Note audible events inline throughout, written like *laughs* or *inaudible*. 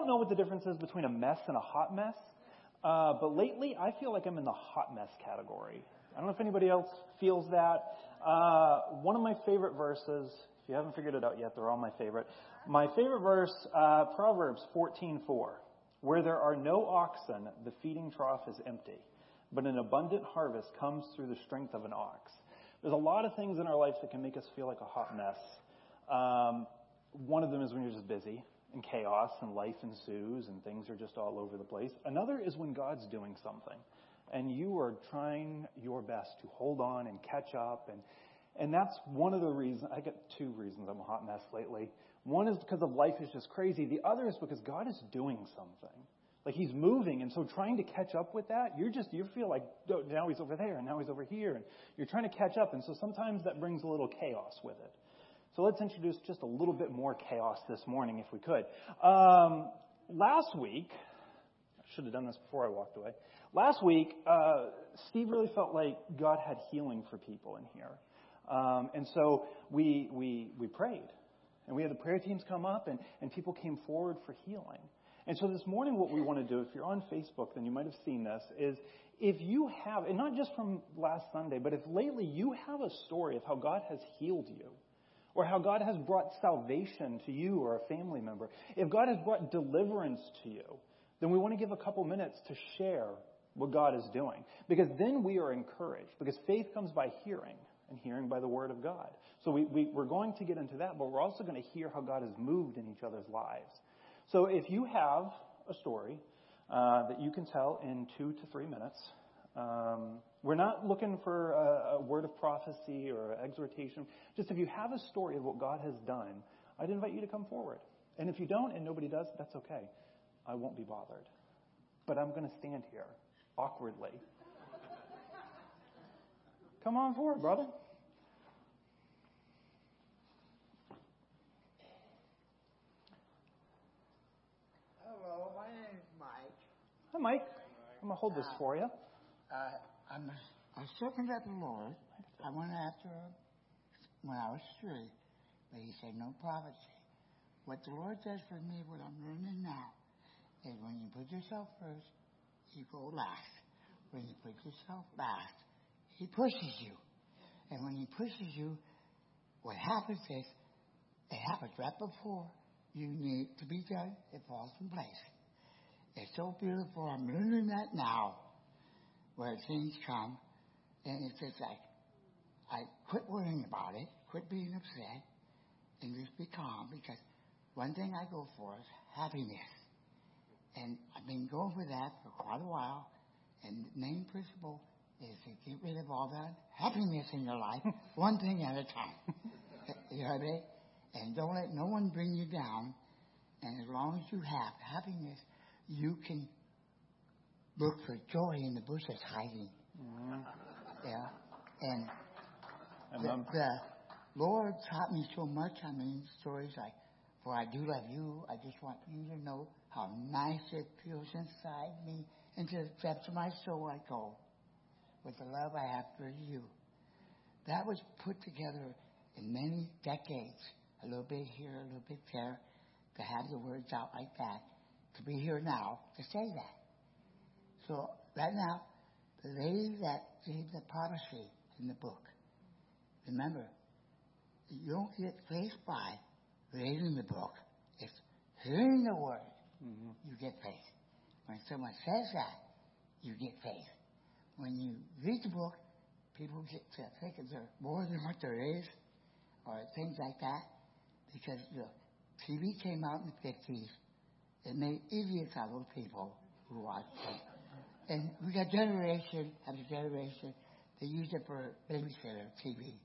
don't know what the difference is between a mess and a hot mess, uh, but lately I feel like I'm in the hot mess category. I don't know if anybody else feels that. Uh, one of my favorite verses, if you haven't figured it out yet, they're all my favorite. My favorite verse, uh, Proverbs 14:4, where there are no oxen, the feeding trough is empty, but an abundant harvest comes through the strength of an ox. There's a lot of things in our life that can make us feel like a hot mess. Um, one of them is when you're just busy and chaos and life ensues and things are just all over the place. Another is when God's doing something and you are trying your best to hold on and catch up and and that's one of the reasons I get two reasons I'm a hot mess lately. One is because of life is just crazy. The other is because God is doing something. Like he's moving, and so trying to catch up with that, you're just you feel like oh, now he's over there, and now he's over here, and you're trying to catch up, and so sometimes that brings a little chaos with it. So let's introduce just a little bit more chaos this morning, if we could. Um, last week, I should have done this before I walked away. Last week, uh, Steve really felt like God had healing for people in here, um, and so we we we prayed, and we had the prayer teams come up, and and people came forward for healing. And so this morning, what we want to do, if you're on Facebook, then you might have seen this, is if you have, and not just from last Sunday, but if lately you have a story of how God has healed you, or how God has brought salvation to you or a family member, if God has brought deliverance to you, then we want to give a couple minutes to share what God is doing. Because then we are encouraged. Because faith comes by hearing, and hearing by the Word of God. So we, we, we're going to get into that, but we're also going to hear how God has moved in each other's lives. So if you have a story uh, that you can tell in two to three minutes, um, we're not looking for a, a, word of prophecy or exhortation. Just if you have a story of what God has done, I'd invite you to come forward. And if you don't and nobody does, that's okay. I won't be bothered. But I'm going to stand here awkwardly. *laughs* come on forward, brother. Hello, my name's Mike. Hi, Mike. I'm going to hold this uh, for you. Uh, I'm, I was talking about the Lord. I went after him when I was three, but he said no prophecy. What the Lord does for me, what I'm learning now, is when you put yourself first, you go last. When you put yourself last, he pushes you. And when he pushes you, what happens is, it happens right before you need to be done, it falls in place. It's so beautiful. I'm learning that now, where things come, and it's just like I quit worrying about it, quit being upset, and just be calm. Because one thing I go for is happiness, and I've been going for that for quite a while. And the main principle is to get rid of all that happiness in your life, *laughs* one thing at a time. *laughs* you know what I mean? And don't let no one bring you down. And as long as you have happiness, you can look for joy in the bushes hiding. Mm-hmm. Yeah. And the, the, Lord taught me so much. I mean, stories like, For I do love you. I just want you to know how nice it feels inside me. Into the depths of my soul I go with the love I have for you. That was put together in many decades. A little bit here, a little bit there, to have the words out like that to be here now to say that. So right now, the lady that gave the prophecy in the book, remember, you don't get faith by reading the book. It's hearing the word. Mm-hmm. You get faith. When someone says that, you get faith. When you read the book, people get to think there's more than what there is, or things like that, because the TV came out in the 50s it made idiots out of people who watch it. And we got generation after generation, they use it for babysitter TV.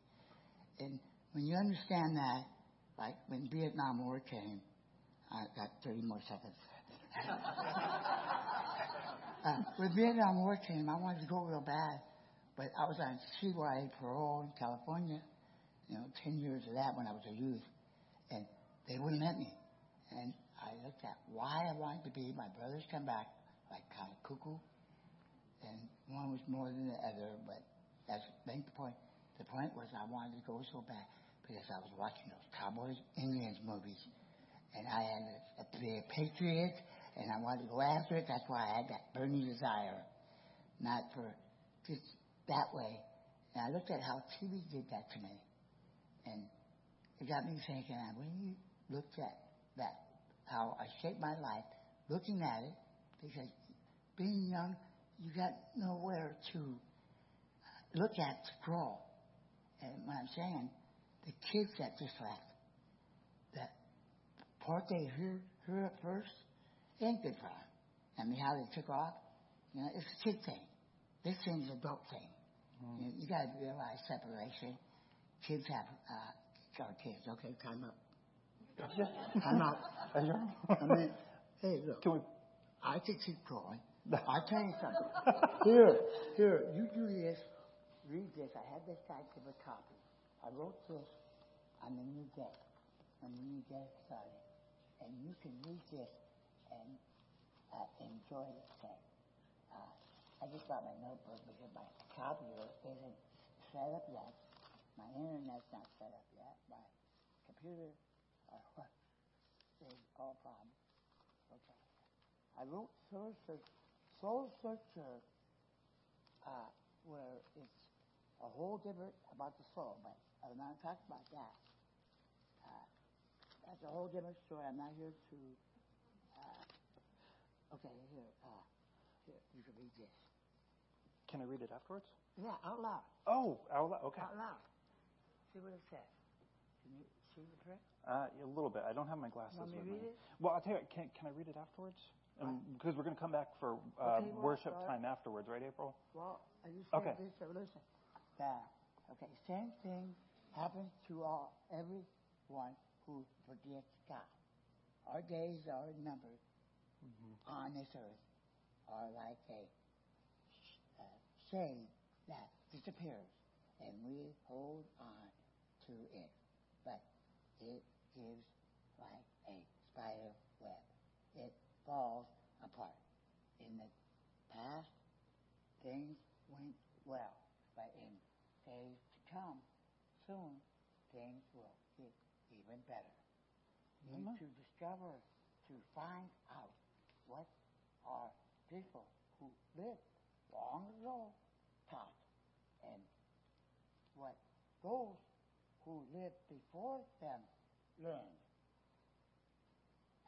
And when you understand that, like when Vietnam War came, I got 30 more seconds. *laughs* uh, when Vietnam War came, I wanted to go real bad, but I was on CYA parole in California, you know, 10 years of that when I was a youth, and they wouldn't let me. And I looked at why I wanted to be. My brothers come back like kind of cuckoo, and one was more than the other, but that's not the point. The point was I wanted to go so bad because I was watching those Cowboys Indians movies, and I had be a patriot, and I wanted to go after it. That's why I had that burning desire, not for just that way. And I looked at how TV did that to me, and it got me thinking. And when you looked at that, how I shaped my life, looking at it, because being young, you got nowhere to look at to grow. And what I'm saying, the kids that just left, that part they hear, hear at first, ain't good for them. I mean, how they took off, you know, it's a kid thing. This thing's an adult thing. Mm. You, you got to realize separation. Kids have, uh, our kids. Okay, time up. time up. *laughs* I mean, hey, look. Can we? I could keep going. I tell you something. *laughs* here, here, you do this. Read this. I have this type of a copy. I wrote this on the new day, on the new day started. And you can read this and uh, enjoy the thing. Uh, I just got my notebook because my copier isn't set up yet. My internet's not set up yet. My computer uh, *laughs* is all problems. Okay. I wrote Search, Soul Searcher, uh, where it's a whole different about the soul, but I'm not talking about that. Uh, that's a whole different story. I'm not here to. Uh, okay, here, uh, here, you can read this. Can I read it afterwards? Yeah, out loud. Oh, out loud. Okay. Out loud. See what it says. Can you see the print? Uh, a little bit. I don't have my glasses Want me with read me. It? Well, I'll tell you. Can, can I read it afterwards? Um, because we're going to come back for uh, okay, well, worship time afterwards, right, April? Well, I just okay. this. Listen. That okay. Same thing happens to all everyone who forgets God. Our days are numbered mm-hmm. on this earth, are like a uh, shade that disappears, and we hold on to it, but it gives like a spider falls apart. In the past, things went well, but in days to come, soon things will get even better. You need to discover, to find out what our people who lived long ago taught and what those who lived before them learned.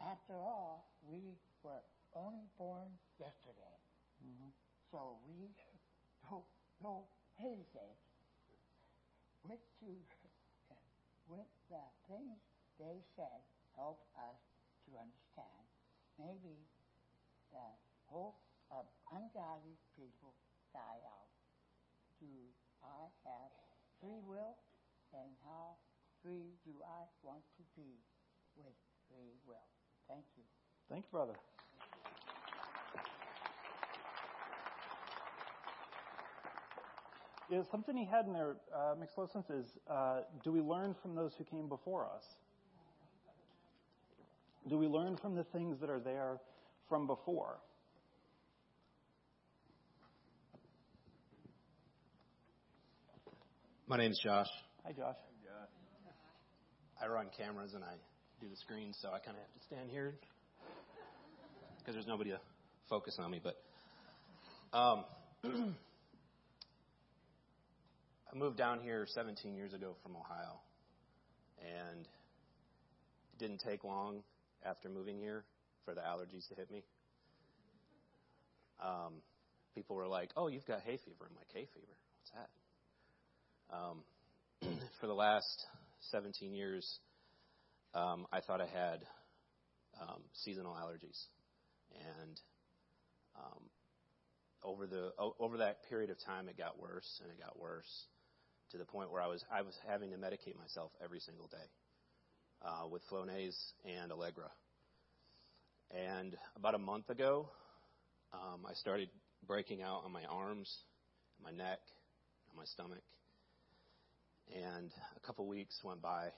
After all, we were only born yesterday. Mm-hmm. So we don't know anything with to with the things they said help us to understand. Maybe the hope of ungodly people die out. Do I have free will? And how free do I want to be with free will? Thank you. Thank you, brother. Yeah, something he had in there uh, makes a lot of sense is uh, do we learn from those who came before us? Do we learn from the things that are there from before? My name's Josh. Hi, Josh. I run cameras and I do the screens, so I kind of have to stand here because there's nobody to focus on me. But um, *clears throat* I moved down here 17 years ago from Ohio, and it didn't take long after moving here for the allergies to hit me. Um, people were like, "Oh, you've got hay fever." I'm like, "Hay fever? What's that?" Um, *clears throat* for the last 17 years, um, I thought I had um, seasonal allergies, and um, over the over that period of time, it got worse and it got worse to the point where I was I was having to medicate myself every single day uh, with Flonase and Allegra. And about a month ago, um, I started breaking out on my arms, my neck, my stomach. And a couple weeks went by,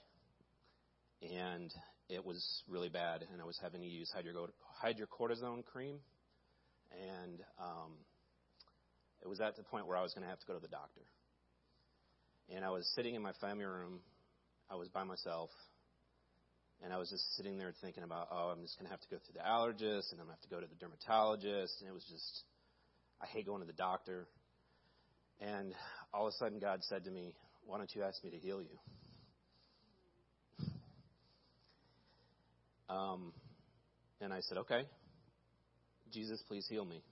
and it was really bad, and I was having to use hydrocortisone cream, and um, it was at the point where I was going to have to go to the doctor. And I was sitting in my family room. I was by myself. And I was just sitting there thinking about, oh, I'm just going to have to go through the allergist and I'm going to have to go to the dermatologist. And it was just, I hate going to the doctor. And all of a sudden, God said to me, Why don't you ask me to heal you? Um, and I said, Okay. Jesus, please heal me.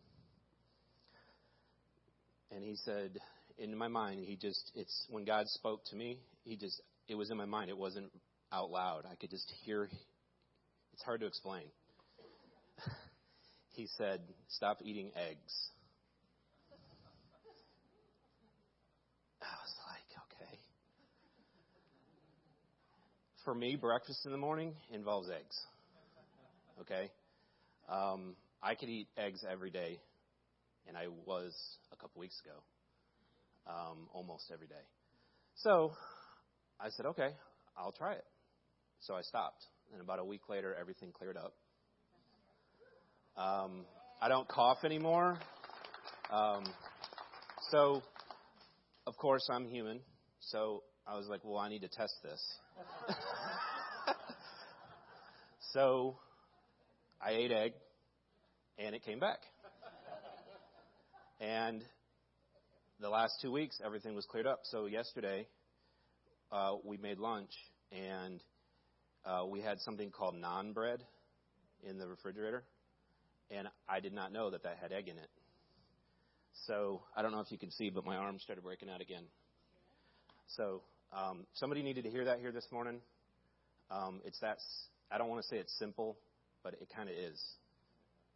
And he said, in my mind, he just, it's, when God spoke to me, he just, it was in my mind. It wasn't out loud. I could just hear, it's hard to explain. *laughs* he said, stop eating eggs. *laughs* I was like, okay. For me, breakfast in the morning involves eggs. Okay? Um, I could eat eggs every day, and I was a couple weeks ago, um, almost every day. So I said, okay, I'll try it. So I stopped, and about a week later, everything cleared up. Um, I don't cough anymore. Um, so, of course, I'm human. So I was like, well, I need to test this. *laughs* so I ate egg and it came back. And the last two weeks, everything was cleared up. So yesterday, uh, we made lunch, and uh, we had something called naan bread in the refrigerator, and I did not know that that had egg in it. So I don't know if you can see, but my arm started breaking out again. So um, somebody needed to hear that here this morning. Um, it's that I don't want to say it's simple, but it kind of is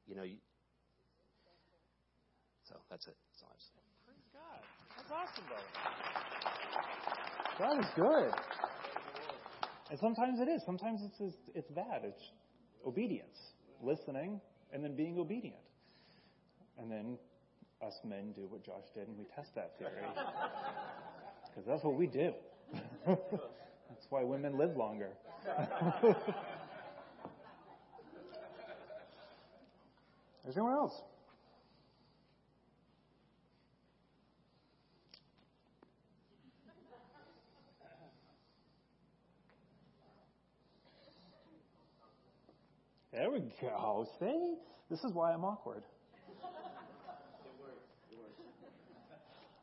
you know, you, so that's it. That's all I have to say. Praise God. That's awesome, brother. God is good. And sometimes it is. Sometimes it's it's that. It's obedience, listening, and then being obedient. And then us men do what Josh did, and we test that theory. *laughs* Because that's what we do. *laughs* that's why women live longer. *laughs* Is there anyone else? There we go. See? This is why I'm awkward.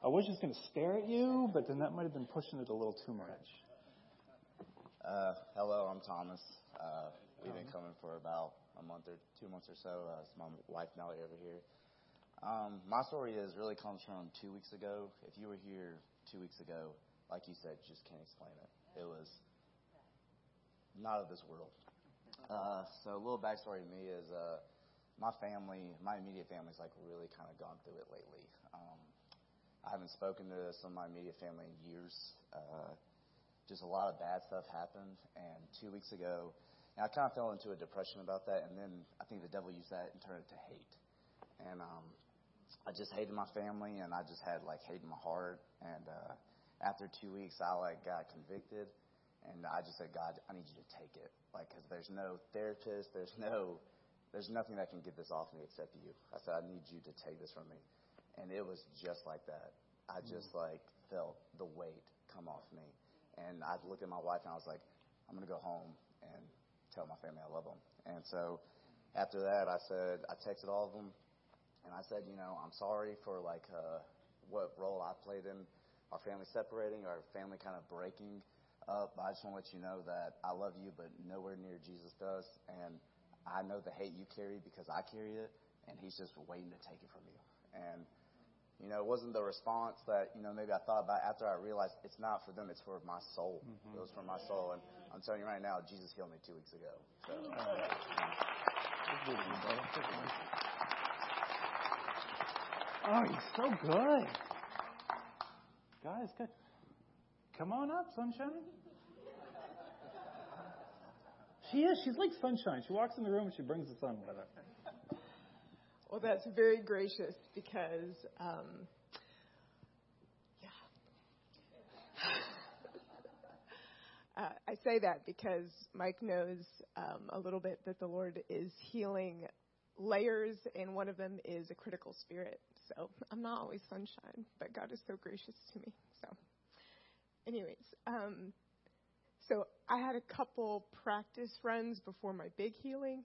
I was just going to stare at you, but then that might have been pushing it a little too much. Uh, hello, I'm Thomas. Uh, we've been coming for about a month or two months or so. Uh, it's my wife Nellie over here. Um, my story is really comes from two weeks ago. If you were here two weeks ago, like you said, just can't explain it. It was not of this world. Uh, so a little backstory to me is uh, my family, my immediate family's like really kind of gone through it lately. Um, I haven't spoken to some of my immediate family in years. Uh, just a lot of bad stuff happened, and two weeks ago, and I kind of fell into a depression about that, and then I think the devil used that and turned it to hate. And um, I just hated my family, and I just had like hate in my heart. And uh, after two weeks, I like got convicted, and I just said, God, I need you to take it, like, because there's no therapist, there's no, there's nothing that can get this off me except you. I said, I need you to take this from me, and it was just like that. I just like felt the weight come off me, and I looked at my wife and I was like, I'm gonna go home and tell my family I love them. And so after that, I said, I texted all of them, and I said, you know, I'm sorry for like uh, what role I played in our family separating, our family kind of breaking up. I just want to let you know that I love you, but nowhere near Jesus does. And I know the hate you carry because I carry it, and He's just waiting to take it from you. And you know, it wasn't the response that, you know, maybe I thought about after I realized it's not for them, it's for my soul. Mm-hmm. It was for my soul. And I'm telling you right now, Jesus healed me two weeks ago. So, Oh, he's so good. Guys, good. Come on up, sunshine. She is. She's like sunshine. She walks in the room and she brings the sun with her. Well, that's very gracious because, um, yeah. uh, I say that because Mike knows um, a little bit that the Lord is healing layers, and one of them is a critical spirit. So I'm not always sunshine, but God is so gracious to me. So, anyways, um, so I had a couple practice runs before my big healing.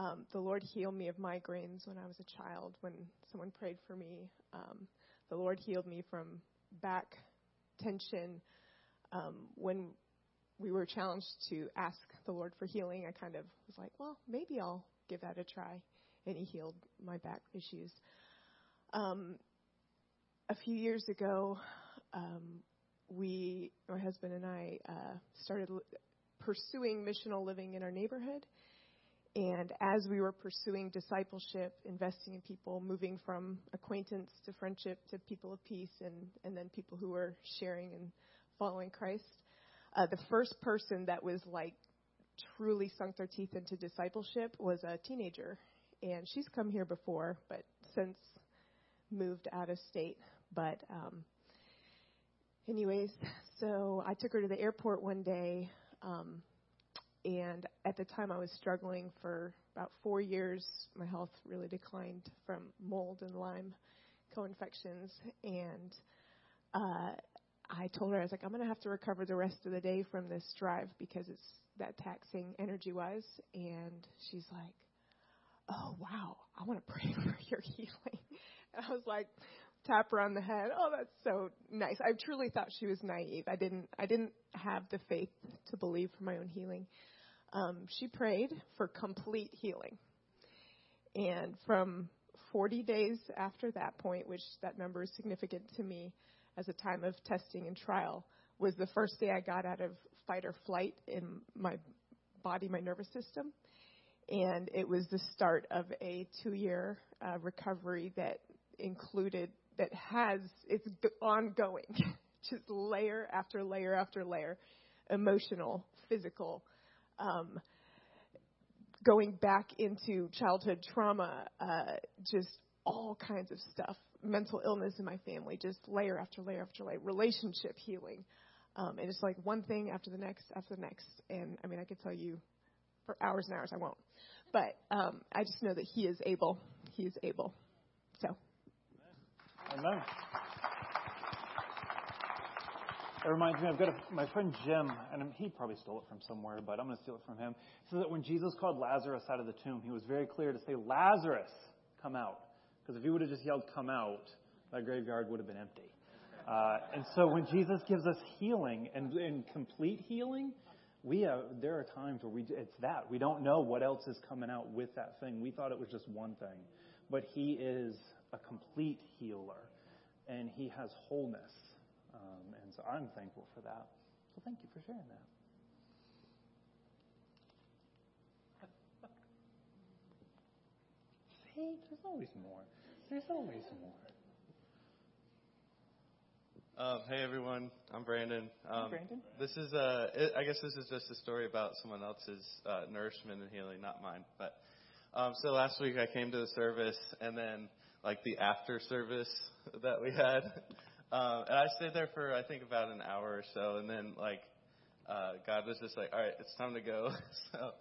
Um, the Lord healed me of migraines when I was a child. When someone prayed for me, um, the Lord healed me from back tension. Um, when we were challenged to ask the Lord for healing, I kind of was like, well, maybe I'll give that a try. And He healed my back issues. Um, a few years ago, um, we, my husband and I, uh, started l- pursuing missional living in our neighborhood. And as we were pursuing discipleship, investing in people, moving from acquaintance to friendship to people of peace, and, and then people who were sharing and following Christ, uh, the first person that was like truly sunk their teeth into discipleship was a teenager. And she's come here before, but since moved out of state. But, um, anyways, so I took her to the airport one day. Um, and at the time, I was struggling for about four years. My health really declined from mold and Lyme co-infections, and uh, I told her I was like, I'm going to have to recover the rest of the day from this drive because it's that taxing energy-wise. And she's like, Oh wow, I want to pray *laughs* for your healing. And I was like, tap her on the head. Oh, that's so nice. I truly thought she was naive. I didn't. I didn't have the faith to believe for my own healing. Um, she prayed for complete healing, and from 40 days after that point, which that number is significant to me as a time of testing and trial, was the first day I got out of fight or flight in my body, my nervous system. And it was the start of a two year uh, recovery that included that has it's ongoing, *laughs* just layer after layer after layer, emotional, physical, um, going back into childhood trauma, uh, just all kinds of stuff, mental illness in my family, just layer after layer after layer, relationship healing, um, and it's like one thing after the next after the next. And I mean, I could tell you for hours and hours. I won't, but um, I just know that He is able. He is able. So. Amen. It reminds me, I've got a, my friend Jim, and he probably stole it from somewhere, but I'm going to steal it from him. Says that when Jesus called Lazarus out of the tomb, he was very clear to say, Lazarus, come out. Because if he would have just yelled, come out, that graveyard would have been empty. Uh, and so when Jesus gives us healing and, and complete healing, we have, there are times where we, it's that. We don't know what else is coming out with that thing. We thought it was just one thing. But he is a complete healer, and he has wholeness. Um, and so I'm thankful for that. So thank you for sharing that. *laughs* See, there's always more. There's always more. Um, hey everyone, I'm Brandon. Um, Brandon. This is, uh, it, I guess this is just a story about someone else's uh, nourishment and healing, not mine. But um, so last week I came to the service, and then like the after service that we had, um, and I stayed there for I think about an hour or so, and then like uh, God was just like, all right, it's time to go. *laughs* so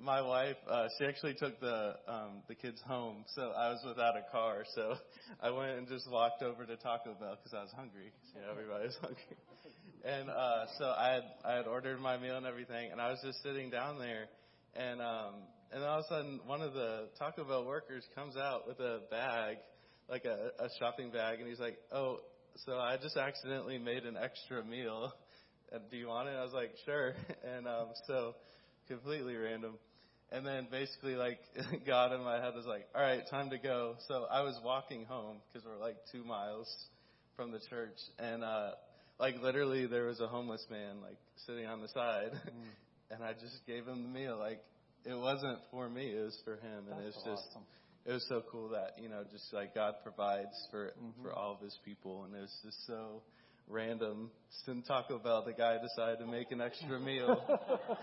my wife, uh, she actually took the um, the kids home, so I was without a car. So *laughs* I went and just walked over to Taco Bell because I was hungry. You know, everybody was *laughs* hungry, and uh, so I had I had ordered my meal and everything, and I was just sitting down there, and um, and all of a sudden one of the Taco Bell workers comes out with a bag, like a, a shopping bag, and he's like, oh, so I just accidentally made an extra meal. Do you want it? I was like, sure. *laughs* And um, so completely random. And then basically, like, *laughs* God in my head was like, all right, time to go. So I was walking home because we're like two miles from the church. And, uh, like, literally, there was a homeless man, like, sitting on the side. Mm. *laughs* and I just gave him the meal. Like, it wasn't for me, it was for him. And That's was so just, awesome. it was so cool that, you know, just like God provides for, Mhm. for all of his people. And it was just so random. Just in Taco Bell, the guy decided to make an extra meal. *laughs*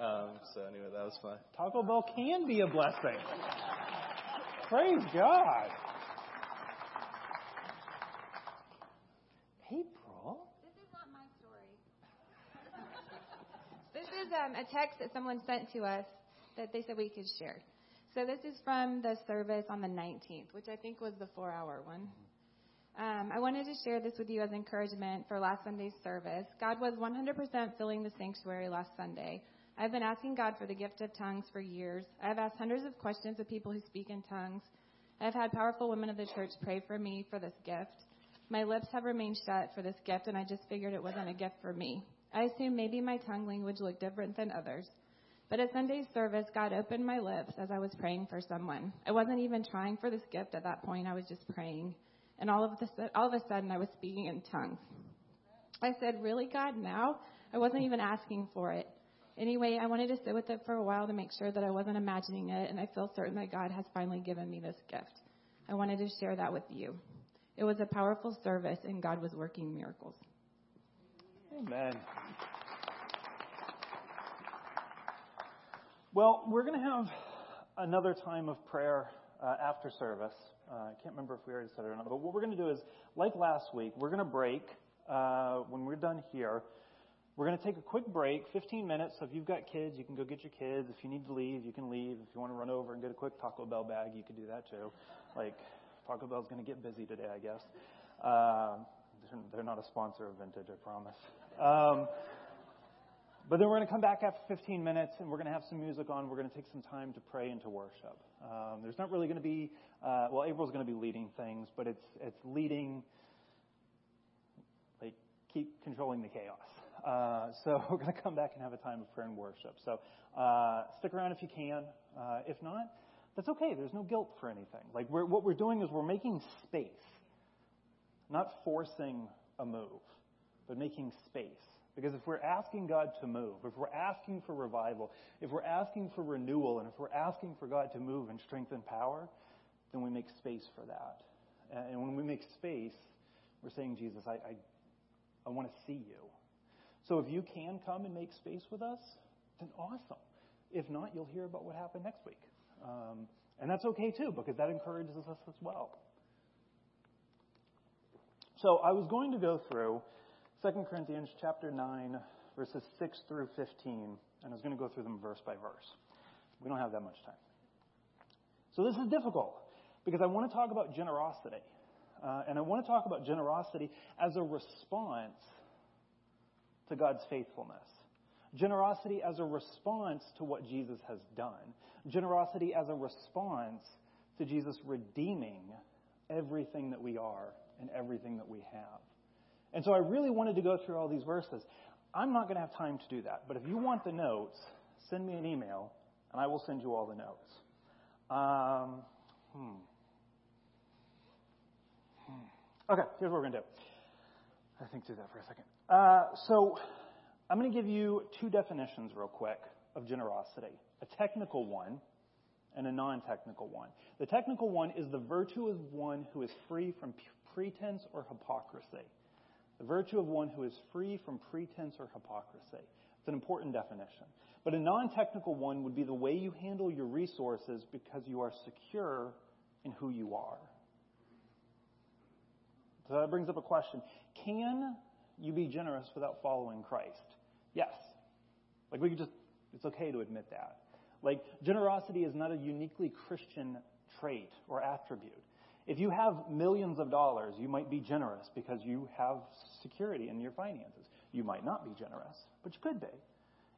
Um, so anyway, that was fun. Taco Bell can be a blessing. Praise God. April? This is not my story. *laughs* this is um, a text that someone sent to us that they said we could share. So this is from the service on the 19th, which I think was the four-hour one. Um, I wanted to share this with you as encouragement for last Sunday's service. God was 100% filling the sanctuary last Sunday. I've been asking God for the gift of tongues for years. I've asked hundreds of questions of people who speak in tongues. I've had powerful women of the church pray for me for this gift. My lips have remained shut for this gift, and I just figured it wasn't a gift for me. I assumed maybe my tongue language looked different than others. But at Sunday's service, God opened my lips as I was praying for someone. I wasn't even trying for this gift at that point. I was just praying. And all of, the, all of a sudden, I was speaking in tongues. I said, Really, God, now? I wasn't even asking for it. Anyway, I wanted to sit with it for a while to make sure that I wasn't imagining it, and I feel certain that God has finally given me this gift. I wanted to share that with you. It was a powerful service, and God was working miracles. Amen. Well, we're going to have another time of prayer uh, after service. Uh, I can't remember if we already said it or not, but what we're going to do is, like last week, we're going to break uh, when we're done here. We're going to take a quick break, 15 minutes. So if you've got kids, you can go get your kids. If you need to leave, you can leave. If you want to run over and get a quick Taco Bell bag, you can do that too. Like, Taco Bell's going to get busy today, I guess. Uh, they're not a sponsor of Vintage, I promise. Um, but then we're going to come back after 15 minutes and we're going to have some music on. We're going to take some time to pray and to worship. Um, there's not really going to be, uh, well, April's going to be leading things, but it's, it's leading, like, keep controlling the chaos. Uh, so *laughs* we're going to come back and have a time of prayer and worship. So uh, stick around if you can. Uh, if not, that's okay. There's no guilt for anything. Like we're, what we're doing is we're making space, not forcing a move, but making space. Because if we're asking God to move, if we're asking for revival, if we're asking for renewal, and if we're asking for God to move and strengthen power, then we make space for that. And when we make space, we're saying, Jesus, I, I, I want to see you. So if you can come and make space with us, then awesome. If not, you'll hear about what happened next week. Um, and that's okay too, because that encourages us as well. So I was going to go through 2 Corinthians chapter 9, verses 6 through 15, and I was going to go through them verse by verse. We don't have that much time. So this is difficult because I want to talk about generosity. Uh, and I want to talk about generosity as a response to God's faithfulness. Generosity as a response to what Jesus has done. Generosity as a response to Jesus redeeming everything that we are and everything that we have. And so I really wanted to go through all these verses. I'm not going to have time to do that, but if you want the notes, send me an email and I will send you all the notes. Um, hmm. Hmm. Okay, here's what we're going to do. I think through that for a second. Uh, so I'm going to give you two definitions real quick of generosity a technical one and a non technical one. The technical one is the virtue of one who is free from pretense or hypocrisy. The virtue of one who is free from pretense or hypocrisy. It's an important definition. But a non technical one would be the way you handle your resources because you are secure in who you are. So that brings up a question. Can you be generous without following Christ? Yes. Like we could just, it's okay to admit that. Like generosity is not a uniquely Christian trait or attribute. If you have millions of dollars, you might be generous because you have security in your finances. You might not be generous, but you could be.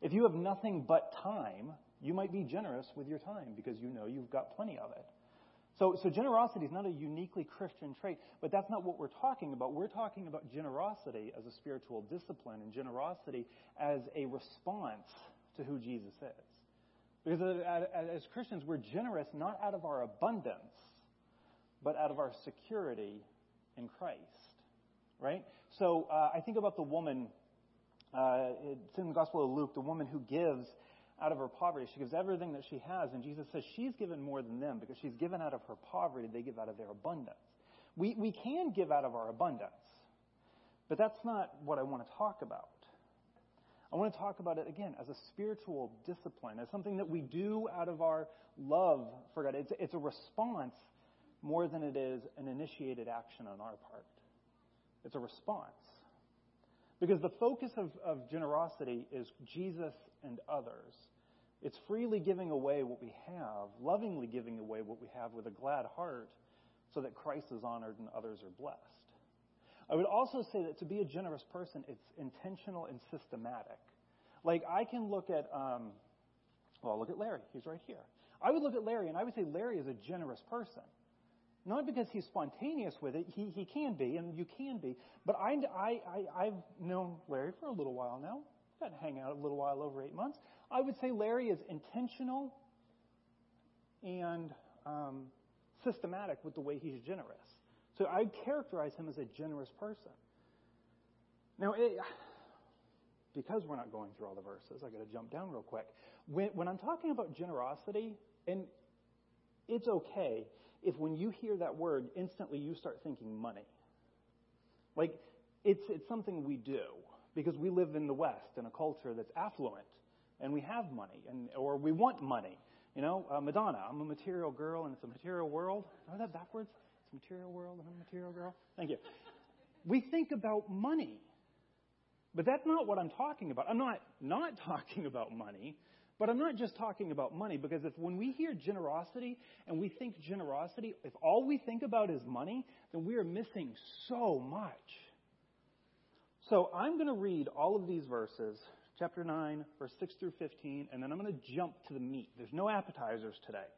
If you have nothing but time, you might be generous with your time because you know you've got plenty of it. So, so generosity is not a uniquely Christian trait, but that's not what we're talking about. We're talking about generosity as a spiritual discipline and generosity as a response to who Jesus is. Because as Christians, we're generous not out of our abundance, but out of our security in Christ. Right? So uh, I think about the woman, uh, it's in the Gospel of Luke, the woman who gives out of her poverty. She gives everything that she has, and Jesus says she's given more than them because she's given out of her poverty, they give out of their abundance. We, we can give out of our abundance, but that's not what I want to talk about. I want to talk about it again as a spiritual discipline, as something that we do out of our love for God. It's, it's a response more than it is an initiated action on our part. It's a response. Because the focus of, of generosity is Jesus and others. It's freely giving away what we have, lovingly giving away what we have with a glad heart so that Christ is honored and others are blessed. I would also say that to be a generous person, it's intentional and systematic. Like, I can look at, um, well, look at Larry. He's right here. I would look at Larry and I would say Larry is a generous person. Not because he's spontaneous with it, he, he can be, and you can be, but I, I, I, I've known Larry for a little while now. Got to hang out a little while over eight months. I would say Larry is intentional and um, systematic with the way he's generous. So I characterize him as a generous person. Now, it, because we're not going through all the verses, I got to jump down real quick. When, when I'm talking about generosity, and it's okay if when you hear that word, instantly you start thinking money. Like, it's, it's something we do because we live in the West in a culture that's affluent and we have money and, or we want money. You know, uh, Madonna, I'm a material girl and it's a material world. Are that backwards? It's a material world and I'm a material girl. Thank you. We think about money. But that's not what I'm talking about. I'm not not *laughs* talking about money. But I'm not just talking about money because if when we hear generosity and we think generosity, if all we think about is money, then we are missing so much. So I'm going to read all of these verses, chapter 9, verse 6 through 15, and then I'm going to jump to the meat. There's no appetizers today.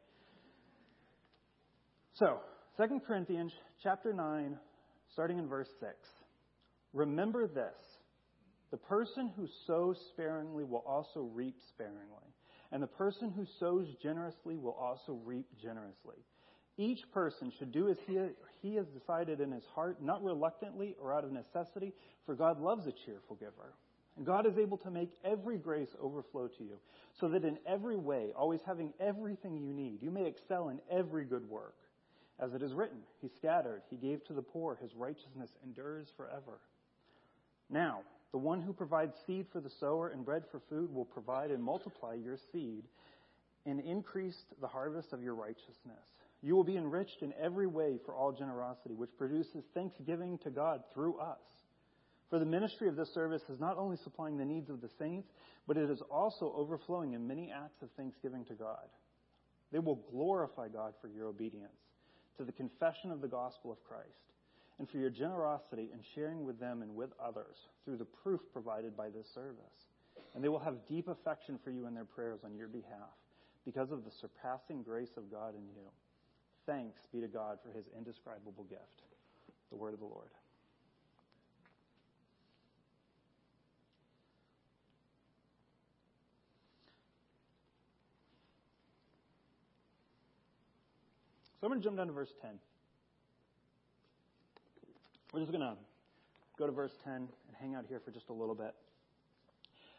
So, 2 Corinthians chapter 9, starting in verse 6. Remember this the person who sows sparingly will also reap sparingly, and the person who sows generously will also reap generously. Each person should do as he, he has decided in his heart, not reluctantly or out of necessity, for God loves a cheerful giver. And God is able to make every grace overflow to you, so that in every way, always having everything you need, you may excel in every good work. As it is written, He scattered, He gave to the poor, His righteousness endures forever. Now, the one who provides seed for the sower and bread for food will provide and multiply your seed and increase the harvest of your righteousness. You will be enriched in every way for all generosity, which produces thanksgiving to God through us. For the ministry of this service is not only supplying the needs of the saints, but it is also overflowing in many acts of thanksgiving to God. They will glorify God for your obedience to the confession of the gospel of Christ and for your generosity in sharing with them and with others through the proof provided by this service. And they will have deep affection for you in their prayers on your behalf because of the surpassing grace of God in you. Thanks be to God for his indescribable gift. The word of the Lord. So I'm going to jump down to verse 10. We're just going to go to verse 10 and hang out here for just a little bit.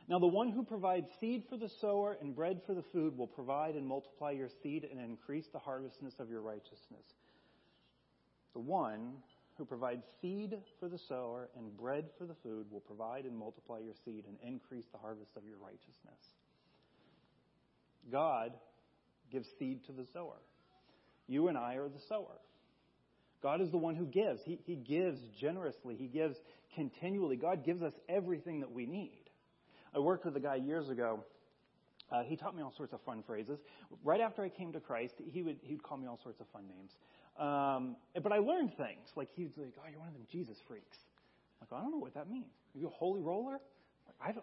Now, the one who provides seed for the sower and bread for the food will provide and multiply your seed and increase the harvestness of your righteousness. The one who provides seed for the sower and bread for the food will provide and multiply your seed and increase the harvest of your righteousness. God gives seed to the sower. You and I are the sower. God is the one who gives. He, he gives generously. He gives continually. God gives us everything that we need. I worked with a guy years ago. Uh, he taught me all sorts of fun phrases. Right after I came to Christ, he would he would call me all sorts of fun names. Um, but I learned things like he was like, "Oh, you're one of them Jesus freaks." I'm like, I don't know what that means. Are you a holy roller? I. Is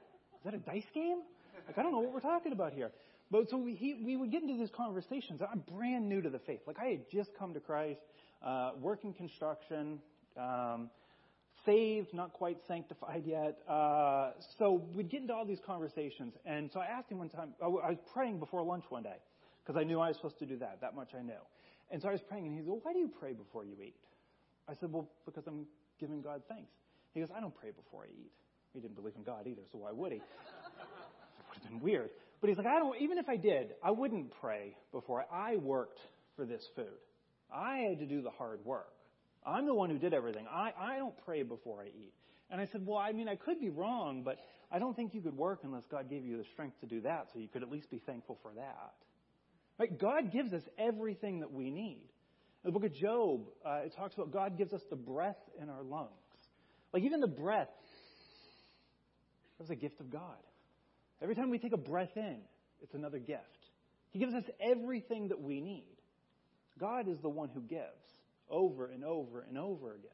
that a dice game? Like, I don't know what we're talking about here. But so we, he, we would get into these conversations. I'm brand new to the faith. Like I had just come to Christ uh, work in construction, um, saved, not quite sanctified yet. Uh, so we'd get into all these conversations. And so I asked him one time, I was praying before lunch one day because I knew I was supposed to do that. That much I knew. And so I was praying, and he said, Well, why do you pray before you eat? I said, Well, because I'm giving God thanks. He goes, I don't pray before I eat. He didn't believe in God either, so why would he? it would have been weird. But he's like, I don't, even if I did, I wouldn't pray before I, I worked for this food. I had to do the hard work. I'm the one who did everything. I, I don't pray before I eat. And I said, Well, I mean, I could be wrong, but I don't think you could work unless God gave you the strength to do that, so you could at least be thankful for that. Right? God gives us everything that we need. In the book of Job, uh, it talks about God gives us the breath in our lungs. Like even the breath, that was a gift of God. Every time we take a breath in, it's another gift. He gives us everything that we need. God is the one who gives. over and over and over again.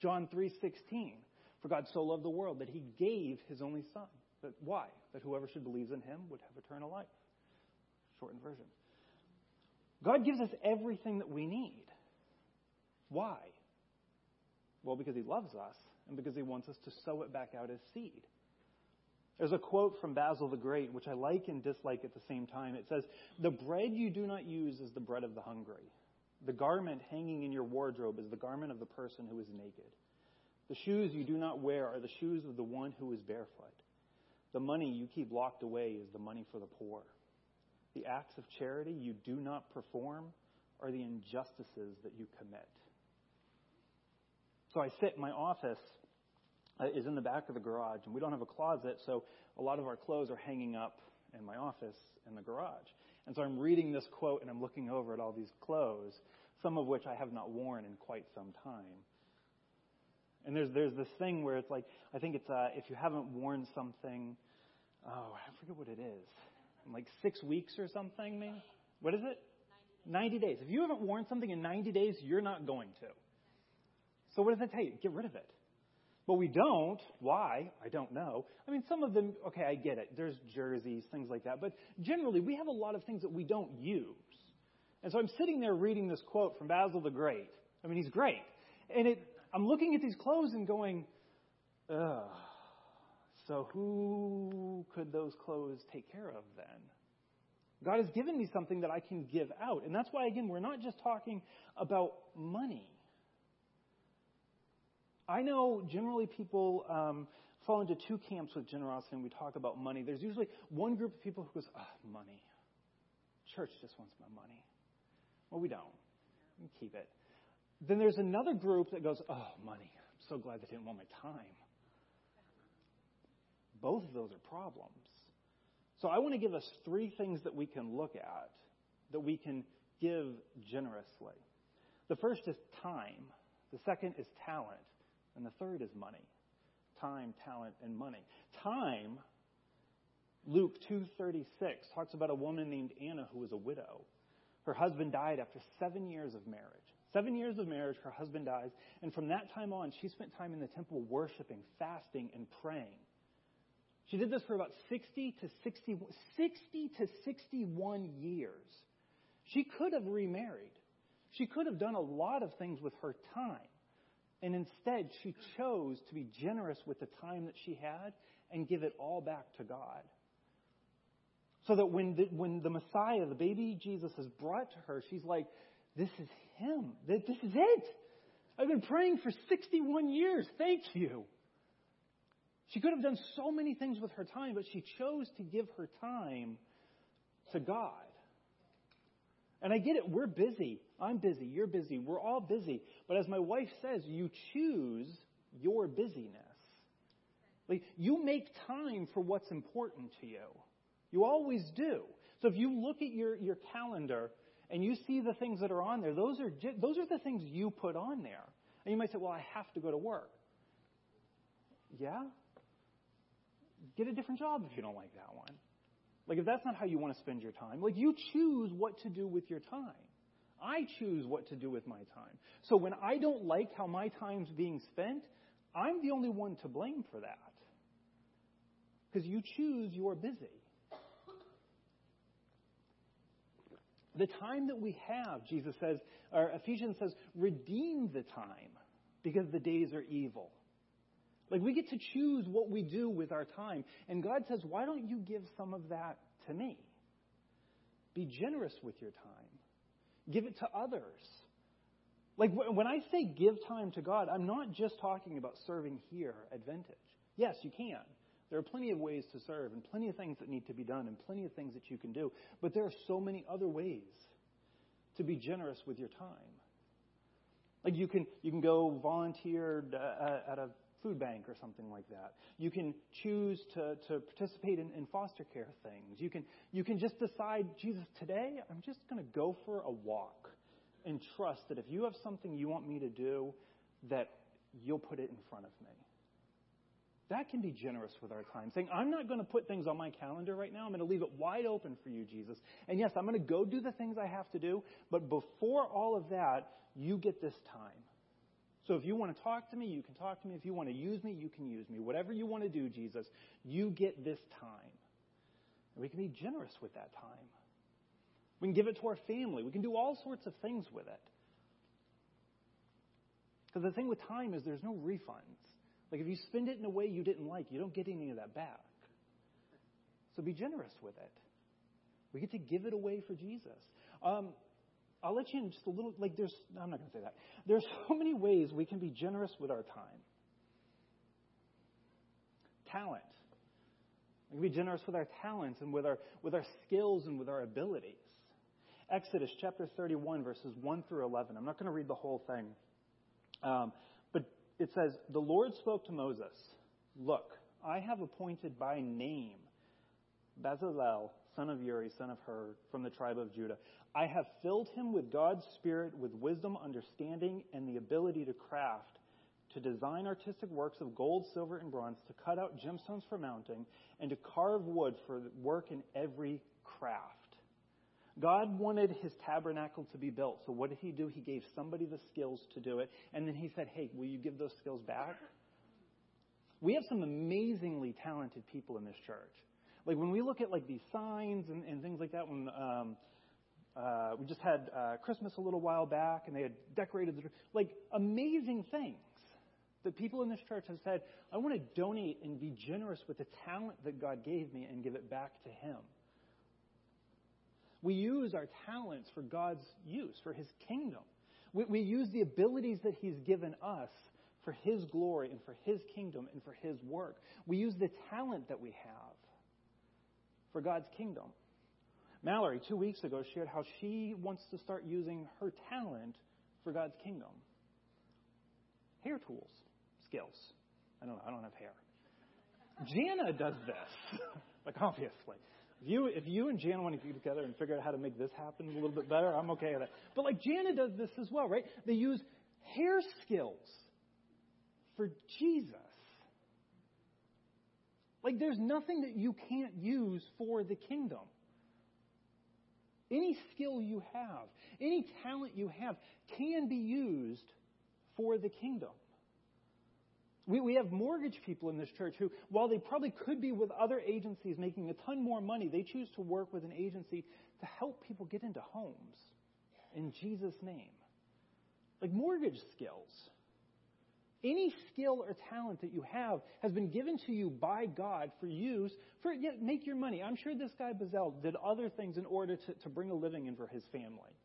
John 3:16, for God so loved the world that he gave his only son. That why? That whoever should believe in him would have eternal life. Shortened version. God gives us everything that we need. Why? Well, because he loves us and because he wants us to sow it back out as seed. There's a quote from Basil the Great, which I like and dislike at the same time. It says, The bread you do not use is the bread of the hungry. The garment hanging in your wardrobe is the garment of the person who is naked. The shoes you do not wear are the shoes of the one who is barefoot. The money you keep locked away is the money for the poor. The acts of charity you do not perform are the injustices that you commit. So I sit my office uh, is in the back of the garage, and we don't have a closet, so a lot of our clothes are hanging up in my office in the garage. And so I'm reading this quote and I'm looking over at all these clothes, some of which I have not worn in quite some time. And there's there's this thing where it's like I think it's uh, if you haven't worn something, oh I forget what it is, like six weeks or something, maybe. What is it? 90 days. If you haven't worn something in 90 days, you're not going to. So what does that tell you? Get rid of it. But we don't. Why? I don't know. I mean, some of them, okay, I get it. There's jerseys, things like that. But generally, we have a lot of things that we don't use. And so I'm sitting there reading this quote from Basil the Great. I mean, he's great. And it, I'm looking at these clothes and going, ugh. So who could those clothes take care of then? God has given me something that I can give out. And that's why, again, we're not just talking about money. I know generally people um, fall into two camps with generosity when we talk about money. There's usually one group of people who goes, ah, oh, money. Church just wants my money. Well, we don't. We keep it. Then there's another group that goes, oh, money. I'm so glad they didn't want my time. Both of those are problems. So I want to give us three things that we can look at that we can give generously. The first is time. The second is talent. And the third is money. Time, talent, and money. Time, Luke 2:36 talks about a woman named Anna who was a widow. Her husband died after 7 years of marriage. 7 years of marriage, her husband dies, and from that time on she spent time in the temple worshiping, fasting, and praying. She did this for about 60 to 60, 60 to 61 years. She could have remarried. She could have done a lot of things with her time. And instead, she chose to be generous with the time that she had and give it all back to God. So that when the, when the Messiah, the baby Jesus, is brought to her, she's like, This is him. This is it. I've been praying for 61 years. Thank you. She could have done so many things with her time, but she chose to give her time to God. And I get it, we're busy. I'm busy, you're busy, we're all busy. But as my wife says, you choose your busyness. Like, you make time for what's important to you. You always do. So if you look at your, your calendar and you see the things that are on there, those are, those are the things you put on there. And you might say, well, I have to go to work. Yeah? Get a different job if you don't like that one. Like, if that's not how you want to spend your time, like, you choose what to do with your time. I choose what to do with my time. So when I don't like how my time's being spent, I'm the only one to blame for that. Because you choose you're busy. The time that we have, Jesus says, or Ephesians says, redeem the time because the days are evil. Like we get to choose what we do with our time. And God says, why don't you give some of that to me? Be generous with your time. Give it to others. Like when I say give time to God, I'm not just talking about serving here at Vintage. Yes, you can. There are plenty of ways to serve and plenty of things that need to be done and plenty of things that you can do. But there are so many other ways to be generous with your time. Like you can you can go volunteer uh, at a food bank or something like that. You can choose to, to participate in, in foster care things. You can, you can just decide, Jesus, today I'm just going to go for a walk and trust that if you have something you want me to do, that you'll put it in front of me. That can be generous with our time. Saying, I'm not going to put things on my calendar right now. I'm going to leave it wide open for you, Jesus. And yes, I'm going to go do the things I have to do. But before all of that, you get this time. So if you want to talk to me, you can talk to me. If you want to use me, you can use me. Whatever you want to do, Jesus, you get this time. And we can be generous with that time. We can give it to our family. We can do all sorts of things with it. Because the thing with time is there's no refunds. Like if you spend it in a way you didn't like, you don't get any of that back. So be generous with it. We get to give it away for Jesus. Um, I'll let you in just a little. Like there's, I'm not going to say that. There's *laughs* so many ways we can be generous with our time. Talent. We can be generous with our talents and with our with our skills and with our abilities. Exodus chapter 31 verses 1 through 11. I'm not going to read the whole thing. Um, it says, The Lord spoke to Moses, Look, I have appointed by name Bezalel, son of Uri, son of Hur, from the tribe of Judah. I have filled him with God's Spirit, with wisdom, understanding, and the ability to craft, to design artistic works of gold, silver, and bronze, to cut out gemstones for mounting, and to carve wood for work in every craft. God wanted his tabernacle to be built. So what did he do? He gave somebody the skills to do it. And then he said, hey, will you give those skills back? We have some amazingly talented people in this church. Like when we look at like these signs and, and things like that, when um, uh, we just had uh, Christmas a little while back and they had decorated the like amazing things that people in this church have said, I want to donate and be generous with the talent that God gave me and give it back to Him. We use our talents for God's use, for His kingdom. We, we use the abilities that He's given us for His glory and for His kingdom and for His work. We use the talent that we have for God's kingdom. Mallory, two weeks ago, shared how she wants to start using her talent for God's kingdom. Hair tools, skills. I don't know, I don't have hair. Jana does this, *laughs* like obviously. If you, if you and Jana want to get together and figure out how to make this happen a little bit better, I'm okay with that. But like Jana does this as well, right? They use hair skills for Jesus. Like there's nothing that you can't use for the kingdom. Any skill you have, any talent you have can be used for the kingdom. We, we have mortgage people in this church who, while they probably could be with other agencies making a ton more money, they choose to work with an agency to help people get into homes in Jesus' name. Like mortgage skills. Any skill or talent that you have has been given to you by God for use for yeah, make your money. I'm sure this guy Bazell did other things in order to, to bring a living in for his family.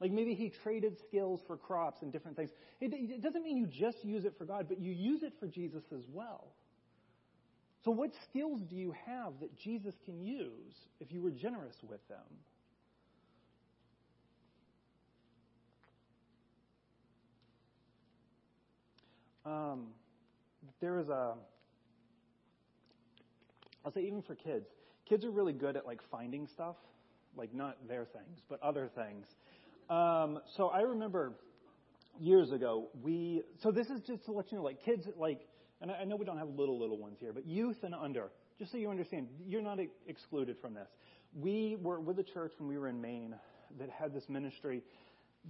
Like maybe he traded skills for crops and different things. It, it doesn't mean you just use it for God, but you use it for Jesus as well. So, what skills do you have that Jesus can use if you were generous with them? Um, there is a, I'll say even for kids, kids are really good at like finding stuff, like not their things, but other things. Um, so I remember years ago, we, so this is just to let you know, like kids, like, and I know we don't have little, little ones here, but youth and under, just so you understand, you're not excluded from this. We were with a church when we were in Maine that had this ministry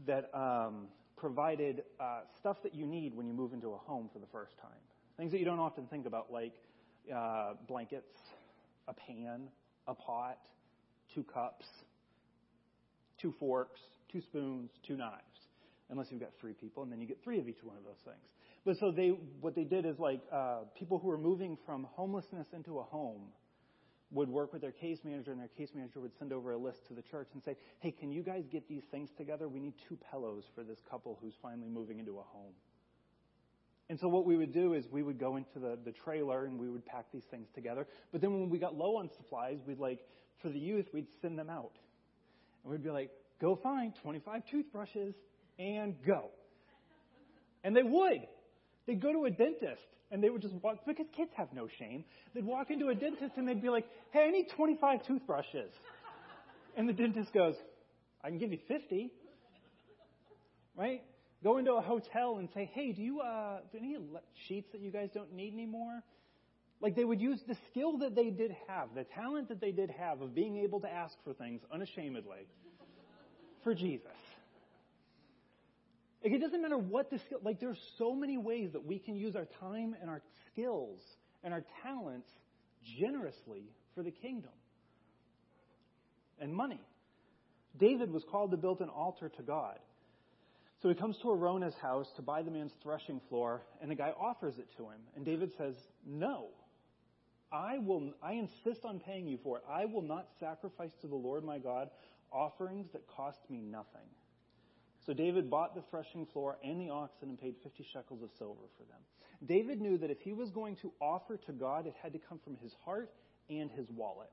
that um, provided uh, stuff that you need when you move into a home for the first time. Things that you don't often think about, like uh, blankets, a pan, a pot, two cups, two forks, two spoons, two knives, unless you've got three people, and then you get three of each one of those things. But so they, what they did is like uh, people who were moving from homelessness into a home would work with their case manager, and their case manager would send over a list to the church and say, "Hey, can you guys get these things together? We need two pillows for this couple who's finally moving into a home." And so what we would do is we would go into the, the trailer and we would pack these things together. But then when we got low on supplies, we'd like, for the youth, we'd send them out. And we'd be like, go find 25 toothbrushes and go. And they would. They'd go to a dentist and they would just walk, because kids have no shame. They'd walk into a dentist and they'd be like, hey, I need 25 toothbrushes. And the dentist goes, I can give you 50. Right? Go into a hotel and say, hey, do you, uh, do any sheets that you guys don't need anymore? Like they would use the skill that they did have, the talent that they did have of being able to ask for things unashamedly for Jesus. Like it doesn't matter what the skill, like there's so many ways that we can use our time and our skills and our talents generously for the kingdom. And money. David was called to build an altar to God. So he comes to Araunah's house to buy the man's threshing floor, and the guy offers it to him. And David says, No. I will I insist on paying you for it. I will not sacrifice to the Lord my God offerings that cost me nothing. So David bought the threshing floor and the oxen and paid 50 shekels of silver for them. David knew that if he was going to offer to God, it had to come from his heart and his wallet.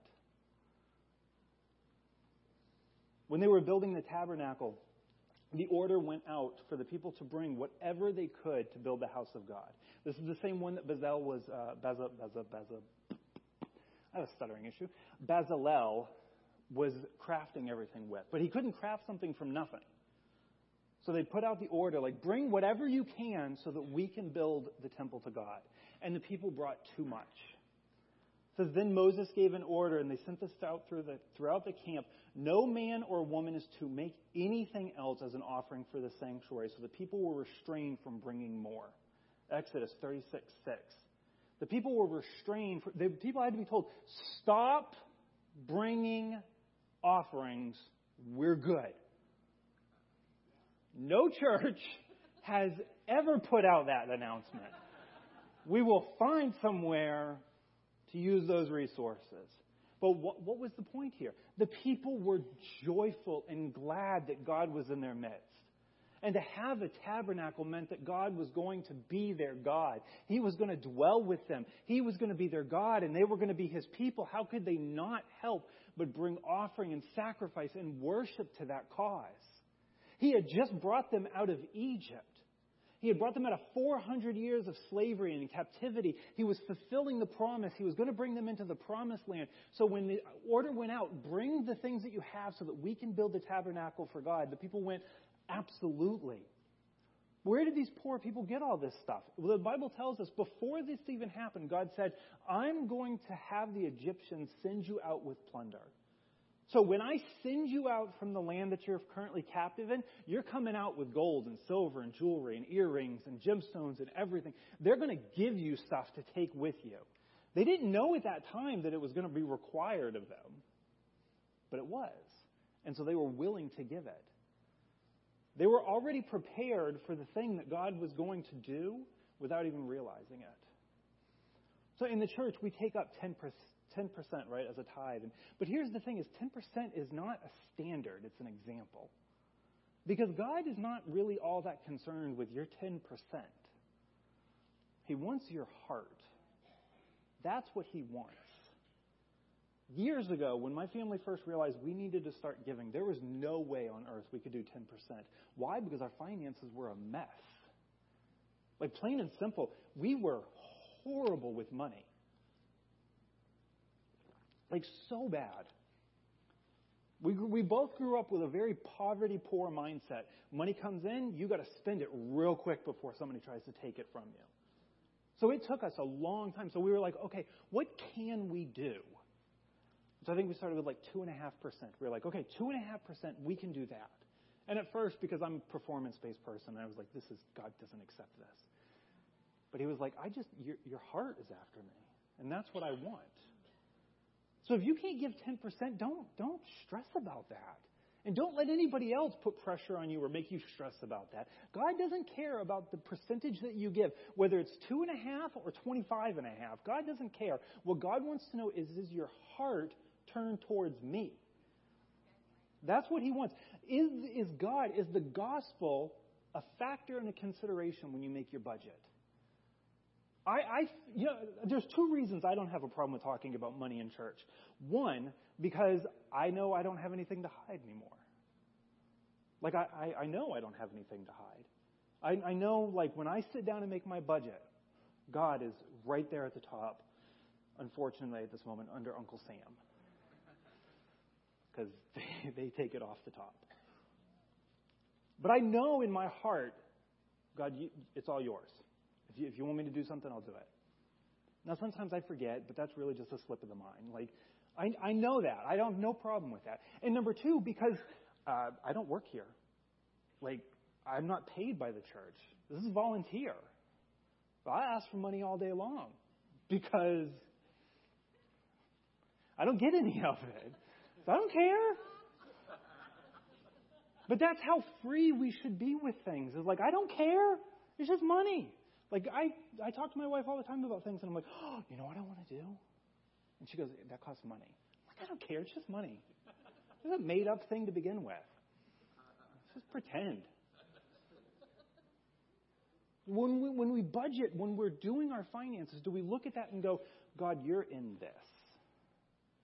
When they were building the tabernacle, the order went out for the people to bring whatever they could to build the house of God. This is the same one that Bezalel was, uh, Beza, Beza, Beza, I have a stuttering issue. Bezalel was crafting everything with, but he couldn't craft something from nothing. So they put out the order, like, bring whatever you can so that we can build the temple to God. And the people brought too much. Says, Then Moses gave an order, and they sent this out through the, throughout the camp. No man or woman is to make anything else as an offering for the sanctuary. So the people were restrained from bringing more. Exodus 36 6. The people were restrained. The people had to be told, Stop bringing offerings. We're good. No church has ever put out that announcement. We will find somewhere to use those resources. But what, what, was the point here? The people were joyful and glad that God was in their midst. And to have a tabernacle meant that God was going to be their God. He was going to dwell with them. He was going to be their God, and they were going to be His people. How could they not help but bring offering and sacrifice and worship to that cause? He had just brought them out of Egypt. He had brought them out of 400 years of slavery and captivity. He was fulfilling the promise. He was going to bring them into the promised land. So when the order went out, bring the things that you have so that we can build the tabernacle for God, the people went, absolutely. Where did these poor people get all this stuff? Well, the Bible tells us before this even happened, God said, I'm going to have the Egyptians send you out with plunder. So when I send you out from the land that you're currently captive in, you're coming out with gold and silver and jewelry and earrings and gemstones and everything. They're going to give you stuff to take with you. They didn't know at that time that it was going to be required of them, but it was. And so they were willing to give it. They were already prepared for the thing that God was going to do without even realizing it. So in the church, we take up 10%, 10%, right, as a tithe. But here's the thing is 10% is not a standard, it's an example. Because God is not really all that concerned with your 10%. He wants your heart. That's what he wants. Years ago, when my family first realized we needed to start giving, there was no way on earth we could do 10%. Why? Because our finances were a mess. Like, plain and simple, we were horrible with money. Like, so bad. We, we both grew up with a very poverty poor mindset. Money comes in, you got to spend it real quick before somebody tries to take it from you. So it took us a long time. So we were like, okay, what can we do? So I think we started with like 2.5%. We were like, okay, 2.5%, we can do that. And at first, because I'm a performance based person, I was like, this is, God doesn't accept this. But he was like, I just, your, your heart is after me. And that's what I want. So if you can't give 10%, don't, don't stress about that. And don't let anybody else put pressure on you or make you stress about that. God doesn't care about the percentage that you give, whether it's two and a half or twenty-five and a half. God doesn't care. What God wants to know is, is your heart turned towards me? That's what He wants. Is, is God, is the gospel a factor and a consideration when you make your budget? I, I, you know, there's two reasons I don't have a problem with talking about money in church. One, because I know I don't have anything to hide anymore. Like, I, I, I know I don't have anything to hide. I, I know, like, when I sit down and make my budget, God is right there at the top, unfortunately, at this moment, under Uncle Sam. Because *laughs* they, they take it off the top. But I know in my heart, God, you, it's all yours. If you, if you want me to do something, I'll do it. Now, sometimes I forget, but that's really just a slip of the mind. Like, I, I know that. I don't have no problem with that. And number two, because uh, I don't work here. Like, I'm not paid by the church. This is volunteer. But I ask for money all day long because I don't get any of it. So I don't care. But that's how free we should be with things. It's like, I don't care. It's just money. Like, I, I talk to my wife all the time about things, and I'm like, oh, you know what I want to do? And she goes, that costs money. I'm like, I don't care. It's just money. It's a made up thing to begin with. Just pretend. When we, when we budget, when we're doing our finances, do we look at that and go, God, you're in this?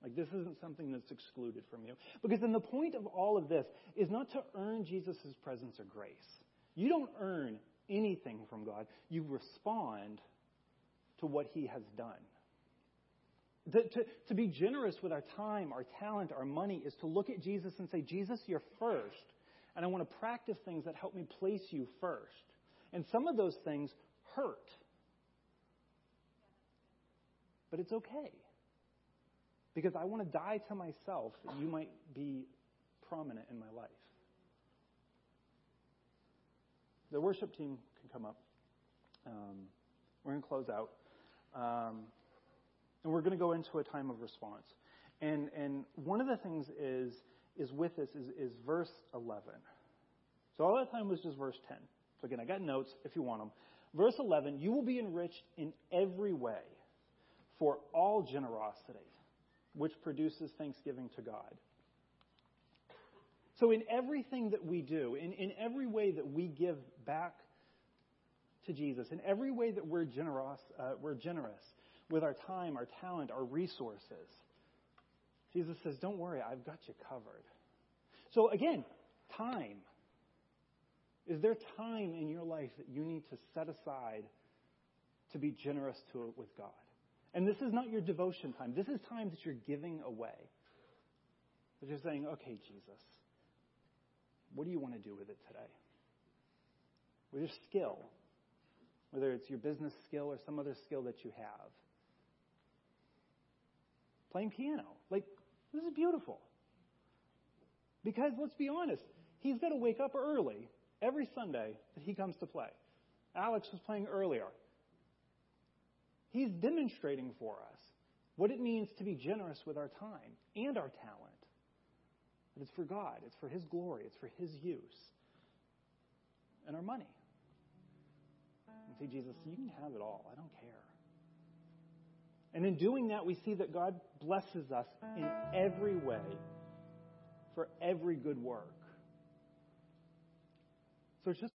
Like, this isn't something that's excluded from you. Because then the point of all of this is not to earn Jesus' presence or grace. You don't earn anything from God, you respond to what He has done. To, to, to, be generous with our time, our talent, our money is to look at Jesus and say, Jesus, you're first. And I want to practice things that help me place you first. And some of those things hurt. But it's okay. Because I want to die to myself that you might be prominent in my life. The worship team can come up. Um, we're going to close out. Um, and we're going to go into a time of response. And, and one of the things is, is with this is, is verse 11. So all that time was just verse 10. So again, I got notes if you want them. Verse 11, you will be enriched in every way for all generosity, which produces thanksgiving to God. So in everything that we do, in, in every way that we give back to Jesus, in every way that we're generous, uh, we're generous with our time, our talent, our resources, Jesus says, Don't worry, I've got you covered. So again, time. Is there time in your life that you need to set aside to be generous to it with God? And this is not your devotion time. This is time that you're giving away. That you're saying, okay, Jesus, what do you want to do with it today? With your skill, whether it's your business skill or some other skill that you have. Playing piano. Like, this is beautiful. Because let's be honest, he's got to wake up early every Sunday that he comes to play. Alex was playing earlier. He's demonstrating for us what it means to be generous with our time and our talent. But it's for God, it's for His glory, it's for His use. And our money. And Jesus, you can have it all. I don't care. And in doing that, we see that God blesses us in every way for every good work. So it's just